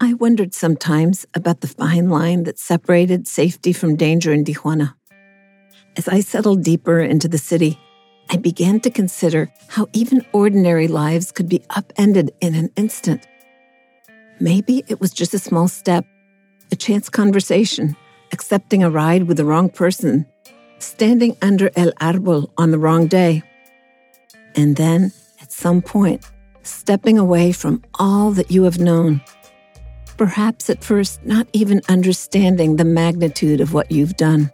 I wondered sometimes about the fine line that separated safety from danger in Tijuana. As I settled deeper into the city, I began to consider how even ordinary lives could be upended in an instant. Maybe it was just a small step, a chance conversation, accepting a ride with the wrong person, standing under El Arbol on the wrong day. And then, at some point, stepping away from all that you have known perhaps at first not even understanding the magnitude of what you've done.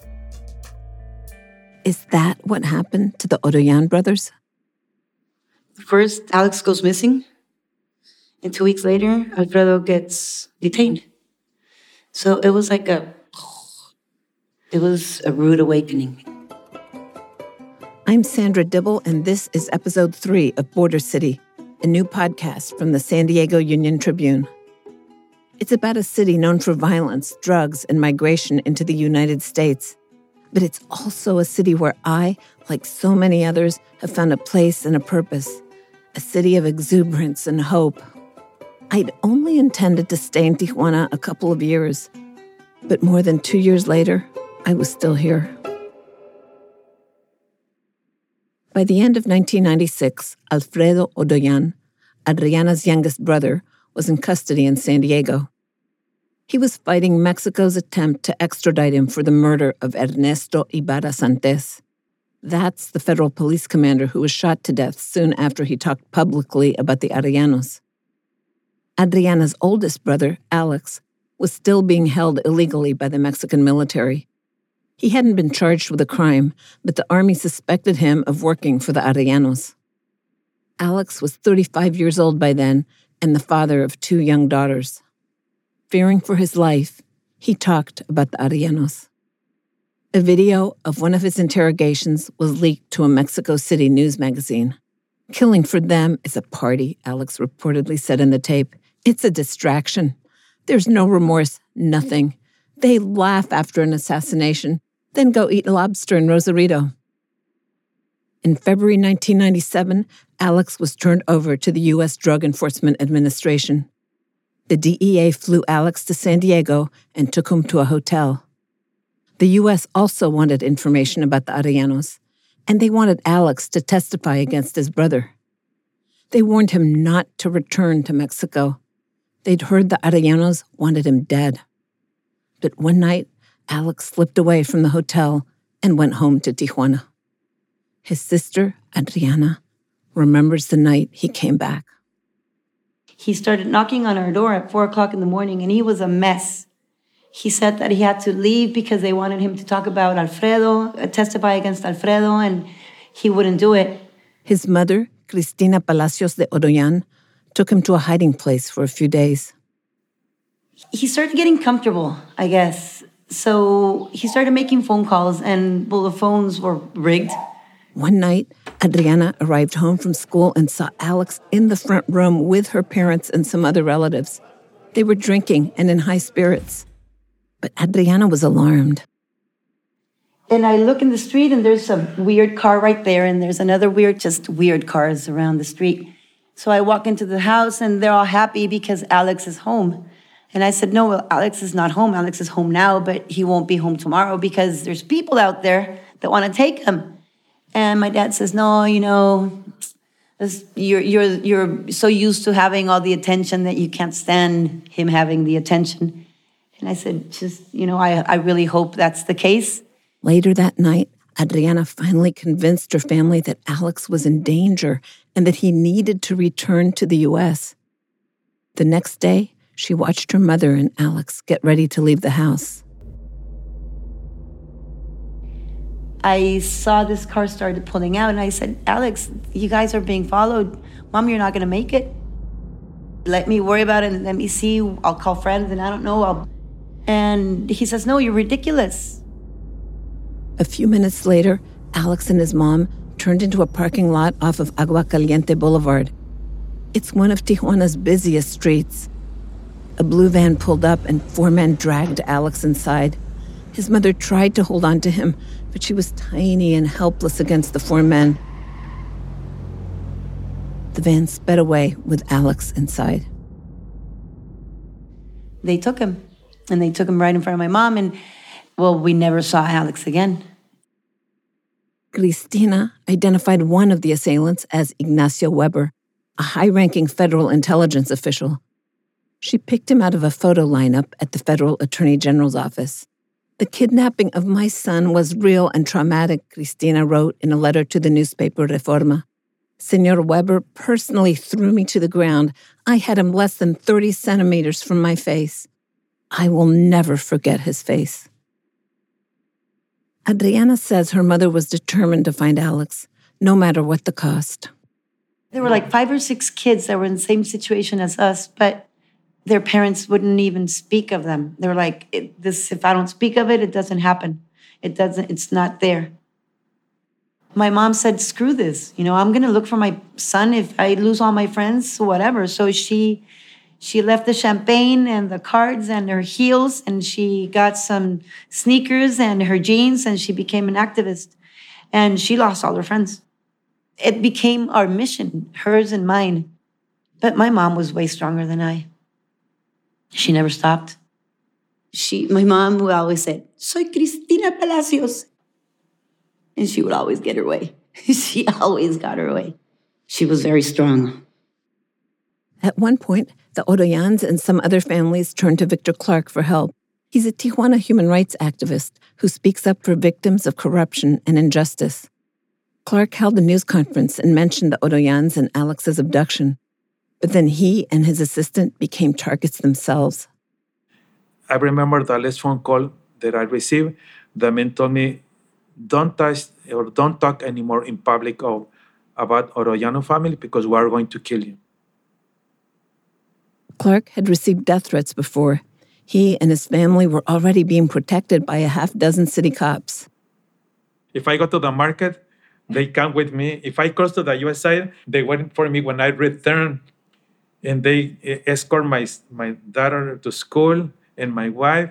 Is that what happened to the Hodoyan brothers? First, Alex goes missing. And two weeks later, Alfredo gets detained. So it was like a, it was a rude awakening. I'm Sandra Dibble, and this is episode three of Border City, a new podcast from the San Diego Union Tribune. It's about a city known for violence, drugs, and migration into the United States. But it's also a city where I, like so many others, have found a place and a purpose, a city of exuberance and hope. I'd only intended to stay in Tijuana a couple of years, but more than two years later, I was still here. By the end of 1996, Alfredo Hodoyan, Adriana's youngest brother, was in custody in San Diego. He was fighting Mexico's attempt to extradite him for the murder of Ernesto Ibarra Santes. That's the federal police commander who was shot to death soon after he talked publicly about the Arellanos. Adriana's oldest brother, Alex, was still being held illegally by the Mexican military. He hadn't been charged with a crime, but the army suspected him of working for the Arellanos. Alex was 35 years old by then and the father of two young daughters. Fearing for his life, he talked about the Arellanos. A video of one of his interrogations was leaked to a Mexico City news magazine. Killing for them is a party, Alex reportedly said in the tape. It's a distraction. There's no remorse, nothing. They laugh after an assassination, then go eat lobster in Rosarito. In February 1997, Alex was turned over to the U.S. Drug Enforcement Administration. The DEA flew Alex to San Diego and took him to a hotel. The U.S. also wanted information about the Arellanos, and they wanted Alex to testify against his brother. They warned him not to return to Mexico. They'd heard the Arellanos wanted him dead. But one night, Alex slipped away from the hotel and went home to Tijuana. His sister, Adriana, remembers the night he came back. He started knocking on our door at four o'clock in the morning, and he was a mess. He said that he had to leave because they wanted him to talk about Alfredo, uh, testify against Alfredo, and he wouldn't do it. His mother, Cristina Palacios de Hodoyan, took him to a hiding place for a few days. He started getting comfortable, I guess. So he started making phone calls, and well, the phones were rigged. One night, Adriana arrived home from school and saw Alex in the front room with her parents and some other relatives. They were drinking and in high spirits. But Adriana was alarmed. And I look in the street, and there's a weird car right there, and there's another weird, just weird cars around the street. So I walk into the house, and they're all happy because Alex is home. And I said, No, well, Alex is not home. Alex is home now, but he won't be home tomorrow because there's people out there that want to take him. And my dad says, no, you know, you're, you're, you're so used to having all the attention that you can't stand him having the attention. And I said, just, you know, I, I really hope that's the case. Later that night, Adriana finally convinced her family that Alex was in danger and that he needed to return to the U.S. The next day, she watched her mother and Alex get ready to leave the house. I saw this car started pulling out, and I said, Alex, you guys are being followed. Mom, you're not going to make it. Let me worry about it and let me see. I'll call friends, and I don't know. I'll... And he says, No, you're ridiculous. A few minutes later, Alex and his mom turned into a parking lot off of Agua Caliente Boulevard. It's one of Tijuana's busiest streets. A blue van pulled up, and four men dragged Alex inside. His mother tried to hold on to him, but she was tiny and helpless against the four men. The van sped away with Alex inside. they took him. And they took him right in front of my mom. And well, we never saw Alex again. Cristina identified one of the assailants as Ignacio Weber, a high ranking federal intelligence official. She picked him out of a photo lineup at the federal attorney general's office. The kidnapping of my son was real and traumatic, Cristina wrote in a letter to the newspaper Reforma. Senor Weber personally threw me to the ground. I had him less than 30 centimeters from my face. I will never forget his face. Adriana says her mother was determined to find Alex, no matter what the cost. There were like five or six kids that were in the same situation as us, but their parents wouldn't even speak of them. They were like, "This, if I don't speak of it, it doesn't happen. It doesn't. It's not there." My mom said, "Screw this. You know, I'm gonna look for my son. If I lose all my friends, whatever." So she she left the champagne and the cards and her heels, and she got some sneakers and her jeans, and she became an activist. And she lost all her friends. It became our mission, hers and mine. But my mom was way stronger than I. She never stopped. She, my mom would always say, Soy Cristina Palacios. And she would always get her way. she always got her way. She was very strong. At one point, the Hodoyans and some other families turned to Victor Clark for help. He's a Tijuana human rights activist who speaks up for victims of corruption and injustice. Clark held a news conference and mentioned the Hodoyans and Alex's abduction. But then he and his assistant became targets themselves. I remember the last phone call that I received. The man told me, don't touch or don't talk anymore in public of, about Oroyano family because we are going to kill you. Clark had received death threats before. He and his family were already being protected by a half dozen city cops. If I go to the market, they come with me. If I cross to the US side, they wait for me when I return. And they escort my, my daughter to school and my wife.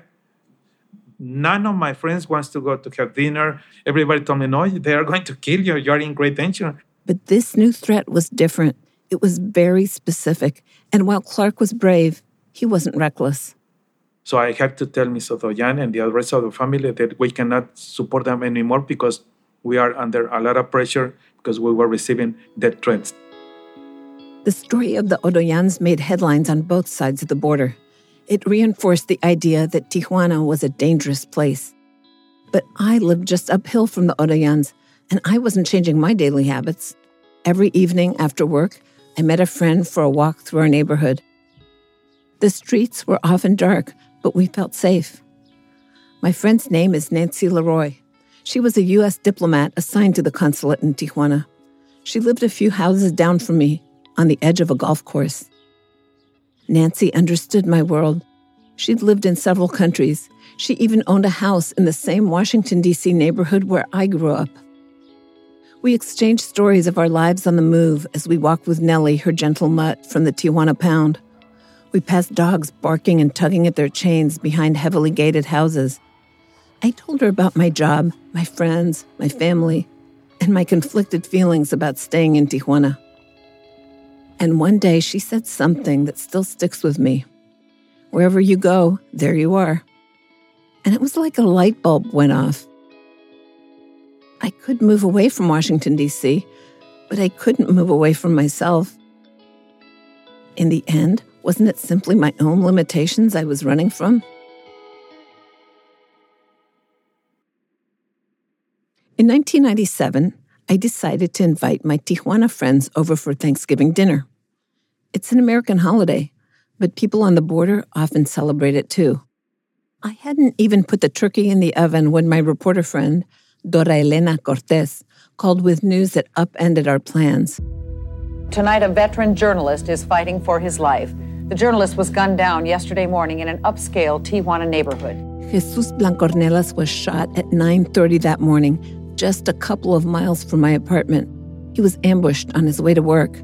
None of my friends wants to go to have dinner. Everybody told me, no, they are going to kill you. You're in great danger. But this new threat was different. It was very specific, and while Clark was brave, he wasn't reckless. So I had to tell Ms. Hodoyan and the rest of the family that we cannot support them anymore because we are under a lot of pressure because we were receiving death threats. The story of the Hodoyans made headlines on both sides of the border. It reinforced the idea that Tijuana was a dangerous place. But I lived just uphill from the Hodoyans, and I wasn't changing my daily habits. Every evening after work, I met a friend for a walk through our neighborhood. The streets were often dark, but we felt safe. My friend's name is Nancy Leroy. She was a U.S. diplomat assigned to the consulate in Tijuana. She lived a few houses down from me, on the edge of a golf course. Nancy understood my world. She'd lived in several countries. She even owned a house in the same Washington, D.C. neighborhood where I grew up. We exchanged stories of our lives on the move as we walked with Nellie, her gentle mutt, from the Tijuana pound. We passed dogs barking and tugging at their chains behind heavily gated houses. I told her about my job, my friends, my family, and my conflicted feelings about staying in Tijuana. And one day she said something that still sticks with me. Wherever you go, there you are. And it was like a light bulb went off. I could move away from Washington, D.C., but I couldn't move away from myself. In the end, wasn't it simply my own limitations I was running from? In 1997, I decided to invite my Tijuana friends over for Thanksgiving dinner. It's an American holiday, but people on the border often celebrate it too. I hadn't even put the turkey in the oven when my reporter friend, Dora Elena Cortés, called with news that upended our plans. Tonight, a veteran journalist is fighting for his life. The journalist was gunned down yesterday morning in an upscale Tijuana neighborhood. Jesus Blancornelas was shot at 9:30 that morning, just a couple of miles from my apartment. He was ambushed on his way to work.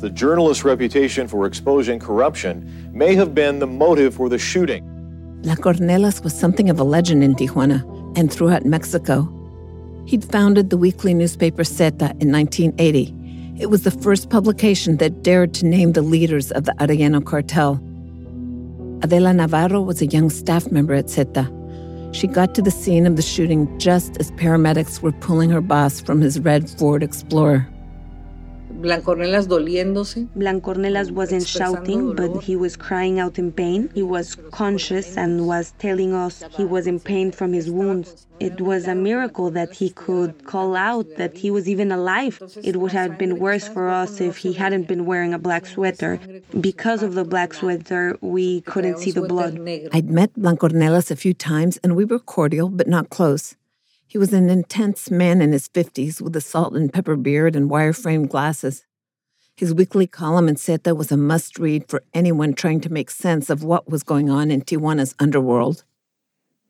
The journalist's reputation for exposing corruption may have been the motive for the shooting. Blancornelas was something of a legend in Tijuana and throughout Mexico. He'd founded the weekly newspaper Zeta in 1980. It was the first publication that dared to name the leaders of the Arellano cartel. Adela Navarro was a young staff member at Zeta. She got to the scene of the shooting just as paramedics were pulling her boss from his red Ford Explorer. Blancornelas doliéndose. Blancornelas wasn't shouting, but he was crying out in pain. He was conscious and was telling us he was in pain from his wounds. It was a miracle that he could call out that he was even alive. It would have been worse for us if he hadn't been wearing a black sweater. Because of the black sweater, we couldn't see the blood. I'd met Blancornelas a few times and we were cordial but not close. He was an intense man in his 50s with a salt and pepper beard and wire framed glasses. His weekly column in Zeta was a must read for anyone trying to make sense of what was going on in Tijuana's underworld.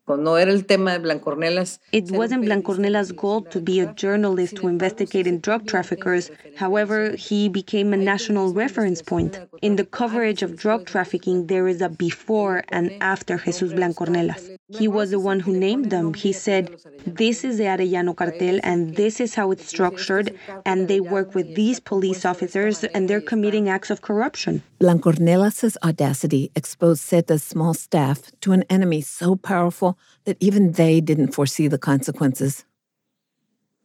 No era el tema de Blancornelas. It wasn't Blancornelas' goal to be a journalist who investigated drug traffickers. However, he became a national reference point. In the coverage of drug trafficking, there is a before and after Jesus Blancornelas. He was the one who named them. He said, This is the Arellano cartel, and this is how it's structured, and they work with these police officers, and they're committing acts of corruption. Blancornelas' audacity exposed Zeta's small staff to an enemy so powerful that even they didn't foresee the consequences.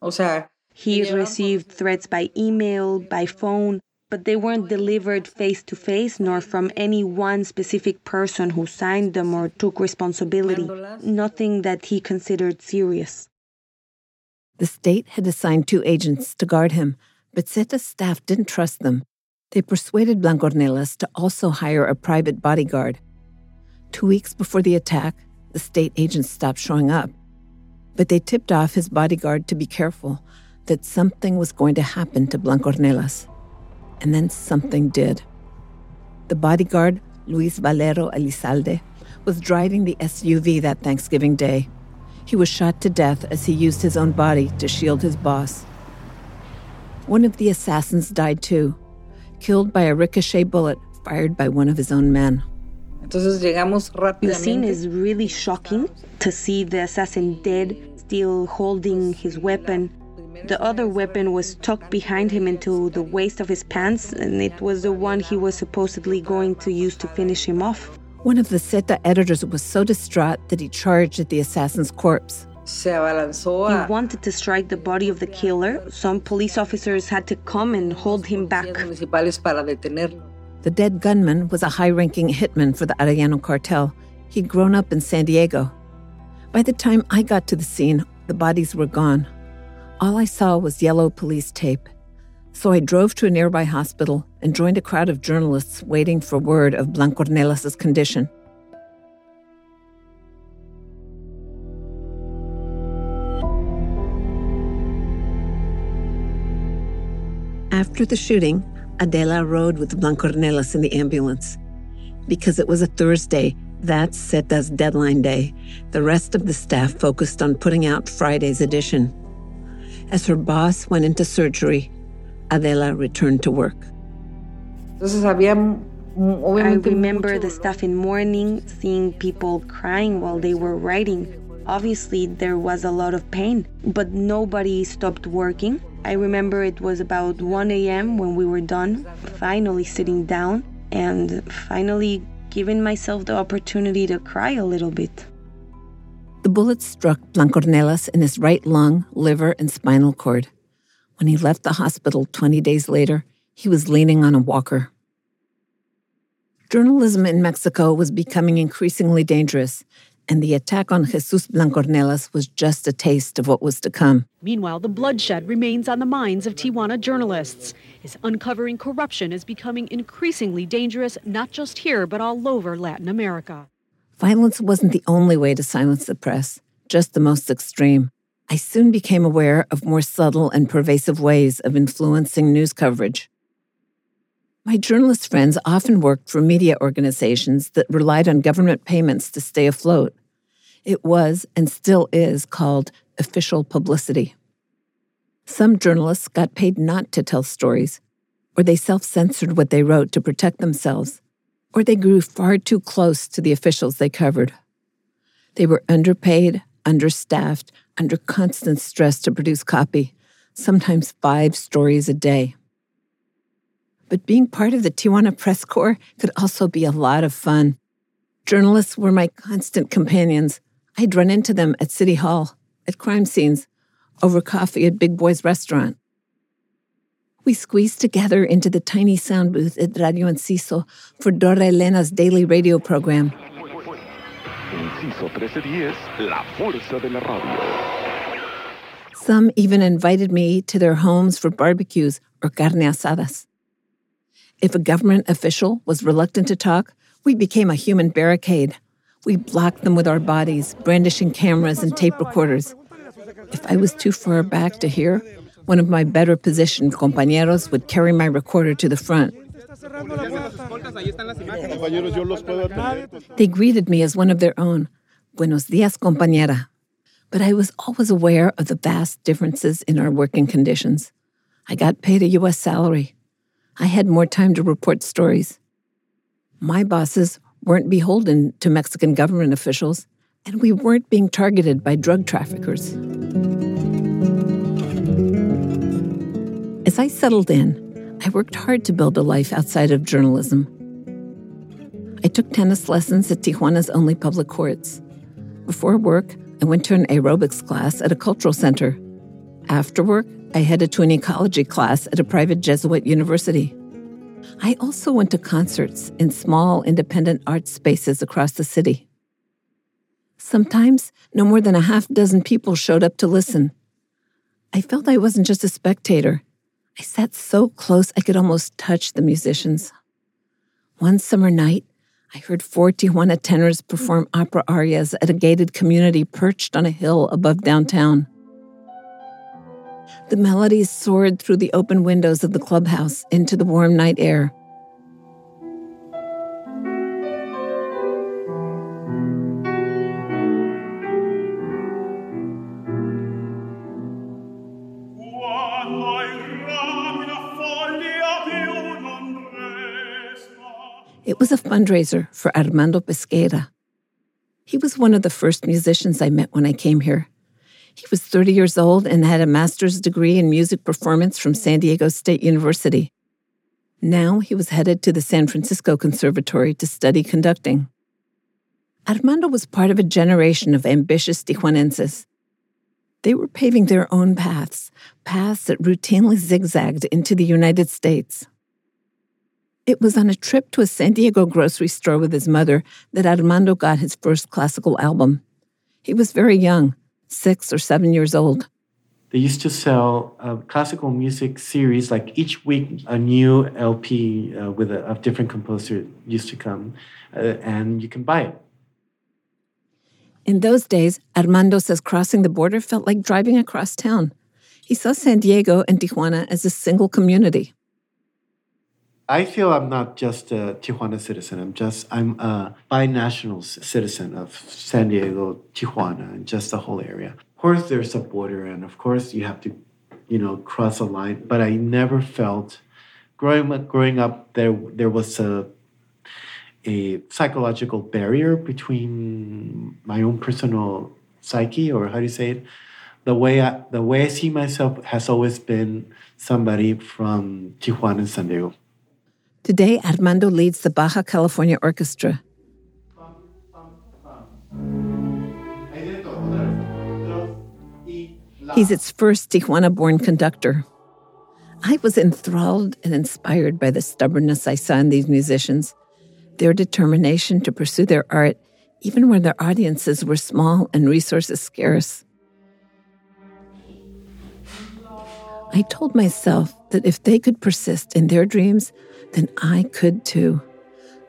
O sea, He received threats by email, by phone, but they weren't delivered face to face nor from any one specific person who signed them or took responsibility. Nothing that he considered serious. The state had assigned two agents to guard him, but Zeta's staff didn't trust them. They persuaded Blancornelas to also hire a private bodyguard. Two weeks before the attack, the state agents stopped showing up. But they tipped off his bodyguard to be careful, that something was going to happen to Blancornelas. And then something did. The bodyguard, Luis Valero Elizalde, was driving the SUV that Thanksgiving day. He was shot to death as he used his own body to shield his boss. One of the assassins died too, killed by a ricochet bullet fired by one of his own men. The scene is really shocking to see the assassin dead, still holding his weapon. The other weapon was tucked behind him into the waist of his pants, and it was the one he was supposedly going to use to finish him off. One of the Zeta editors was so distraught that he charged at the assassin's corpse. He wanted to strike the body of the killer. Some police officers had to come and hold him back. policías municipales para detenerlo. The dead gunman was a high ranking hitman for the Arellano cartel. He'd grown up in San Diego. By the time I got to the scene, the bodies were gone. All I saw was yellow police tape. So I drove to a nearby hospital and joined a crowd of journalists waiting for word of Blancornelas' condition. After the shooting, Adela rode with Blancornelas in the ambulance. Because it was a Thursday, that's Zeta's deadline day. The rest of the staff focused on putting out Friday's edition. As her boss went into surgery, Adela returned to work. Entonces había I remember the staff in mourning, seeing people crying while they were writing. Obviously, there was a lot of pain, but nobody stopped working. I remember it was about 1 a.m. when we were done, finally sitting down and finally giving myself the opportunity to cry a little bit. The bullet struck Blancornelas in his right lung, liver, and spinal cord. When he left the hospital 20 days later, he was leaning on a walker. Journalism in Mexico was becoming increasingly dangerous, and the attack on Jesus Blancornelas was just a taste of what was to come. Meanwhile, the bloodshed remains on the minds of Tijuana journalists. As uncovering corruption is becoming increasingly dangerous, not just here, but all over Latin America. Violence wasn't the only way to silence the press, just the most extreme. I soon became aware of more subtle and pervasive ways of influencing news coverage. My journalist friends often worked for media organizations that relied on government payments to stay afloat. It was, and still is, called official publicity. Some journalists got paid not to tell stories, or they self censored what they wrote to protect themselves, or they grew far too close to the officials they covered. They were underpaid, understaffed, under constant stress to produce copy, sometimes five stories a day. But being part of the Tijuana Press Corps could also be a lot of fun. Journalists were my constant companions. I'd run into them at City Hall, at crime scenes, over coffee at Big Boy's restaurant. We squeezed together into the tiny sound booth at Radio Enciso for Dora Elena's daily radio program. Enciso 1310, la fuerza de la radio. Some even invited me to their homes for barbecues or carne asadas. If a government official was reluctant to talk, we became a human barricade. We blocked them with our bodies, brandishing cameras and tape recorders. If I was too far back to hear, one of my better positioned compañeros would carry my recorder to the front. They greeted me as one of their own. Buenos dias, compañera. But I was always aware of the vast differences in our working conditions. I got paid a U.S. salary. I had more time to report stories. My bosses weren't beholden to Mexican government officials, and we weren't being targeted by drug traffickers. As I settled in, I worked hard to build a life outside of journalism. I took tennis lessons at Tijuana's only public courts. Before work, I went to an aerobics class at a cultural center. After work, I headed to an ecology class at a private Jesuit university. I also went to concerts in small independent art spaces across the city. Sometimes, no more than a half dozen people showed up to listen. I felt I wasn't just a spectator. I sat so close I could almost touch the musicians. One summer night, I heard four Tijuana tenors perform opera arias at a gated community perched on a hill above downtown. The melodies soared through the open windows of the clubhouse into the warm night air. It was a fundraiser for Armando Pesqueira. He was one of the first musicians I met when I came here. He was 30 years old and had a master's degree in music performance from San Diego State University. Now he was headed to the San Francisco Conservatory to study conducting. Armando was part of a generation of ambitious Tijuanenses. They were paving their own paths, paths that routinely zigzagged into the United States. It was on a trip to a San Diego grocery store with his mother that Armando got his first classical album. He was very young, six or seven years old. They used to sell a classical music series, like each week a new LP uh, with a, a, different composer used to come, uh, and you can buy it. In those days, Armando says crossing the border felt like driving across town. He saw San Diego and Tijuana as a single community. I feel I'm not just a Tijuana citizen. I'm just I'm a binational citizen of San Diego, Tijuana, and just the whole area. Of course, there's a border, and of course, you have to, you know, cross a line. But I never felt growing up. Growing up, there there was a a psychological barrier between my own personal psyche, or how do you say it? The way I, the way I see myself has always been somebody from Tijuana and San Diego. Today, Armando leads the Baja California Orchestra. He's its first Tijuana born conductor. I was enthralled and inspired by the stubbornness I saw in these musicians, their determination to pursue their art, even when their audiences were small and resources scarce. I told myself that if they could persist in their dreams, then I could too,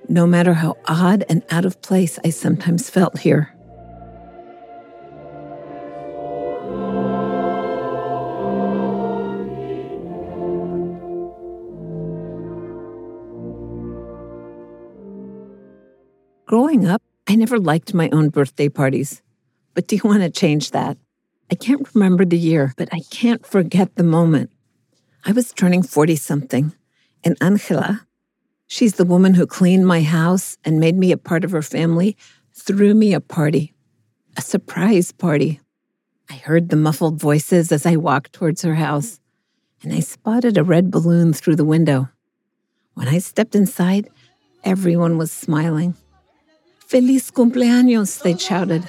no matter how odd and out of place I sometimes felt here. Growing up, I never liked my own birthday parties, but do you want to change that. I can't remember the year, but I can't forget the moment. I was turning 40 something and Angela, she's the woman who cleaned my house and made me a part of her family, threw me a party, a surprise party. I heard the muffled voices as I walked towards her house, and I spotted a red balloon through the window. When I stepped inside, everyone was smiling. Feliz cumpleaños, they shouted.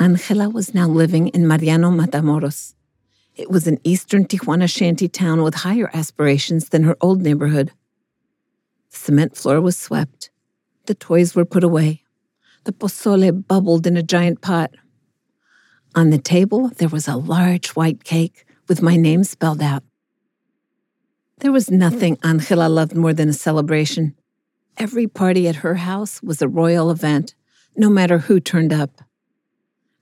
Angela was now living in Mariano Matamoros. It was an eastern Tijuana shanty town with higher aspirations than her old neighborhood. The cement floor was swept. The toys were put away. The pozole bubbled in a giant pot. On the table, there was a large white cake with my name spelled out. There was nothing Angela loved more than a celebration. Every party at her house was a royal event, no matter who turned up.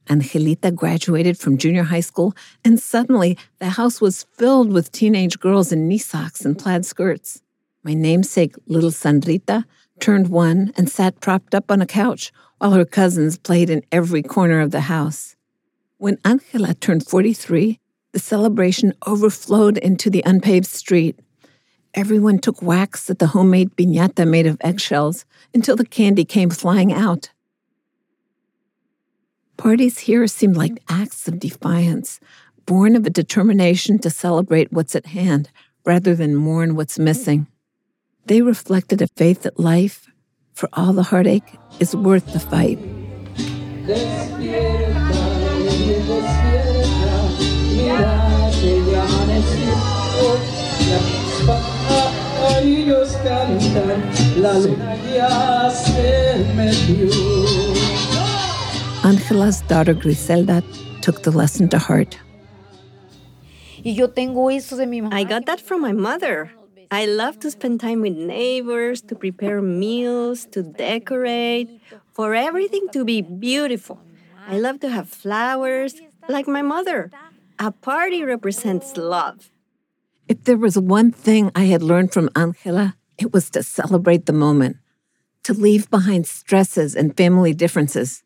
Angelita graduated from junior high school, and suddenly the house was filled with teenage girls in knee socks and plaid skirts. My namesake, little Sandrita, turned one and sat propped up on a couch while her cousins played in every corner of the house. When Angela turned 43, the celebration overflowed into the unpaved street. Everyone took whacks at the homemade piñata made of eggshells until the candy came flying out. Parties here seemed like acts of defiance, born of a determination to celebrate what's at hand rather than mourn what's missing. They reflected a faith that life, for all the heartache, is worth the fight. Angela's daughter Griselda took the lesson to heart. I got that from my mother. I love to spend time with neighbors, to prepare meals, to decorate, for everything to be beautiful. I love to have flowers, like my mother. A party represents love. If there was one thing I had learned from Angela, it was to celebrate the moment, to leave behind stresses and family differences.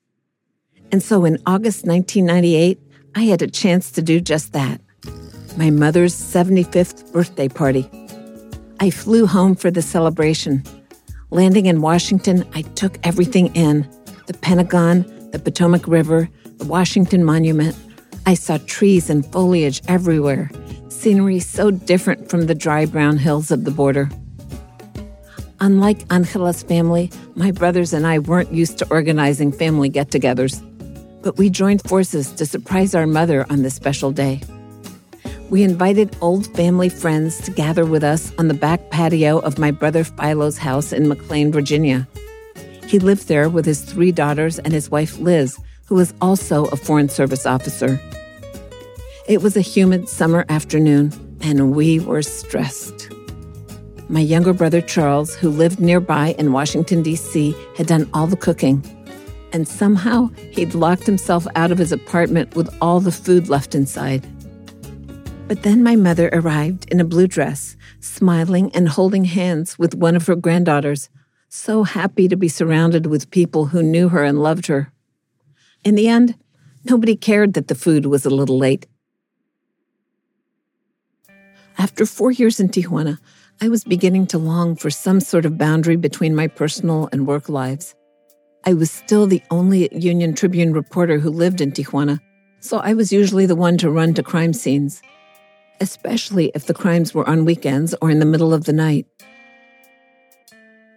And so in August 1998, I had a chance to do just that. My mother's 75th birthday party. I flew home for the celebration. Landing in Washington, I took everything in the Pentagon, the Potomac River, the Washington Monument. I saw trees and foliage everywhere, scenery so different from the dry brown hills of the border. Unlike Angela's family, my brothers and I weren't used to organizing family get togethers but we joined forces to surprise our mother on this special day. We invited old family friends to gather with us on the back patio of my brother Philo's house in McLean, Virginia. He lived there with his three daughters and his wife Liz, who was also a Foreign Service officer. It was a humid summer afternoon, and we were stressed. My younger brother Charles, who lived nearby in Washington, D.C., had done all the cooking and somehow he'd locked himself out of his apartment with all the food left inside. But then my mother arrived in a blue dress, smiling and holding hands with one of her granddaughters, so happy to be surrounded with people who knew her and loved her. In the end, nobody cared that the food was a little late. After four years in Tijuana, I was beginning to long for some sort of boundary between my personal and work lives. I was still the only Union Tribune reporter who lived in Tijuana, so I was usually the one to run to crime scenes, especially if the crimes were on weekends or in the middle of the night.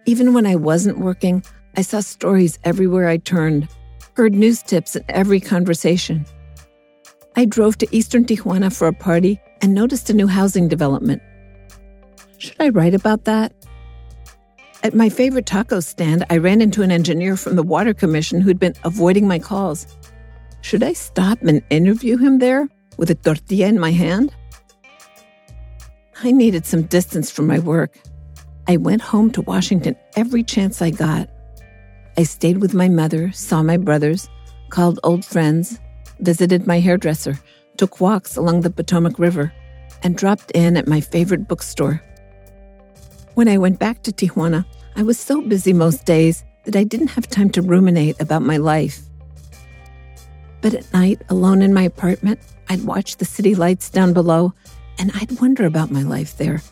Even when I wasn't working, I saw stories everywhere I turned, heard news tips in every conversation. I drove to eastern Tijuana for a party and noticed a new housing development. Should I write about that? At my favorite taco stand, I ran into an engineer from the Water Commission who'd been avoiding my calls. Should I stop and interview him there with a tortilla in my hand? I needed some distance from my work. I went home to Washington every chance I got. I stayed with my mother, saw my brothers, called old friends, visited my hairdresser, took walks along the Potomac River, and dropped in at my favorite bookstore. When I went back to Tijuana, I was so busy most days that I didn't have time to ruminate about my life. But at night, alone in my apartment, I'd watch the city lights down below and I'd wonder about my life there.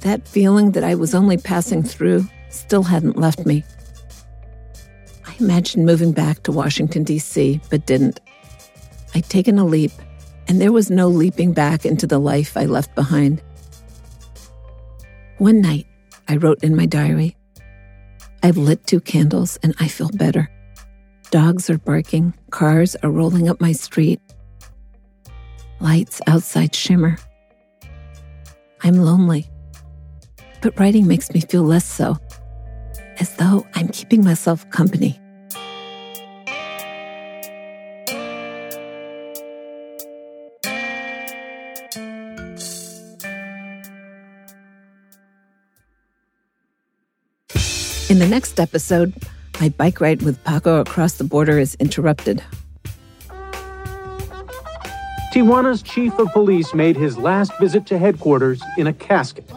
That feeling that I was only passing through still hadn't left me. I imagined moving back to Washington, D.C., but didn't. I'd taken a leap, And there was no leaping back into the life I left behind. One night, I wrote in my diary I've lit two candles and I feel better. Dogs are barking, cars are rolling up my street. Lights outside shimmer. I'm lonely, but writing makes me feel less so, as though I'm keeping myself company. Next episode, my bike ride with Paco across the border is interrupted. Tijuana's chief of police made his last visit to headquarters in a casket.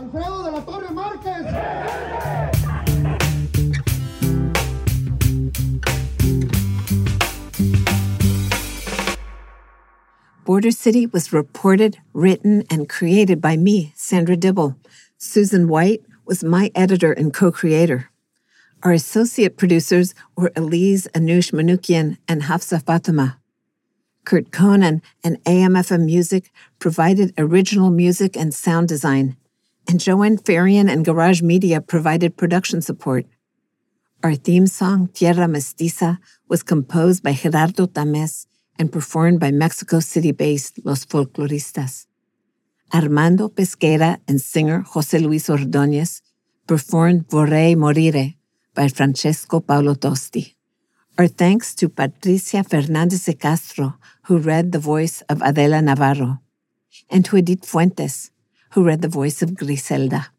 Border City was reported, written, and created by me, Sandra Dibble. Susan White was my editor and co creator. Our associate producers were Elise Anush Manukian and Hafsa Fatima. Kurt Conan and AMFM Music provided original music and sound design, and Joanne Farian and Garage Media provided production support. Our theme song, Tierra Mestiza, was composed by Gerardo Tamez and performed by Mexico City based Los Folkloristas. Armando Pesqueira and singer Jose Luis Ordóñez performed Vorrei Morire by Francesco Paolo Tosti. Our thanks to Patricia Fernandez de Castro, who read the voice of Adela Navarro, and to Edith Fuentes, who read the voice of Griselda.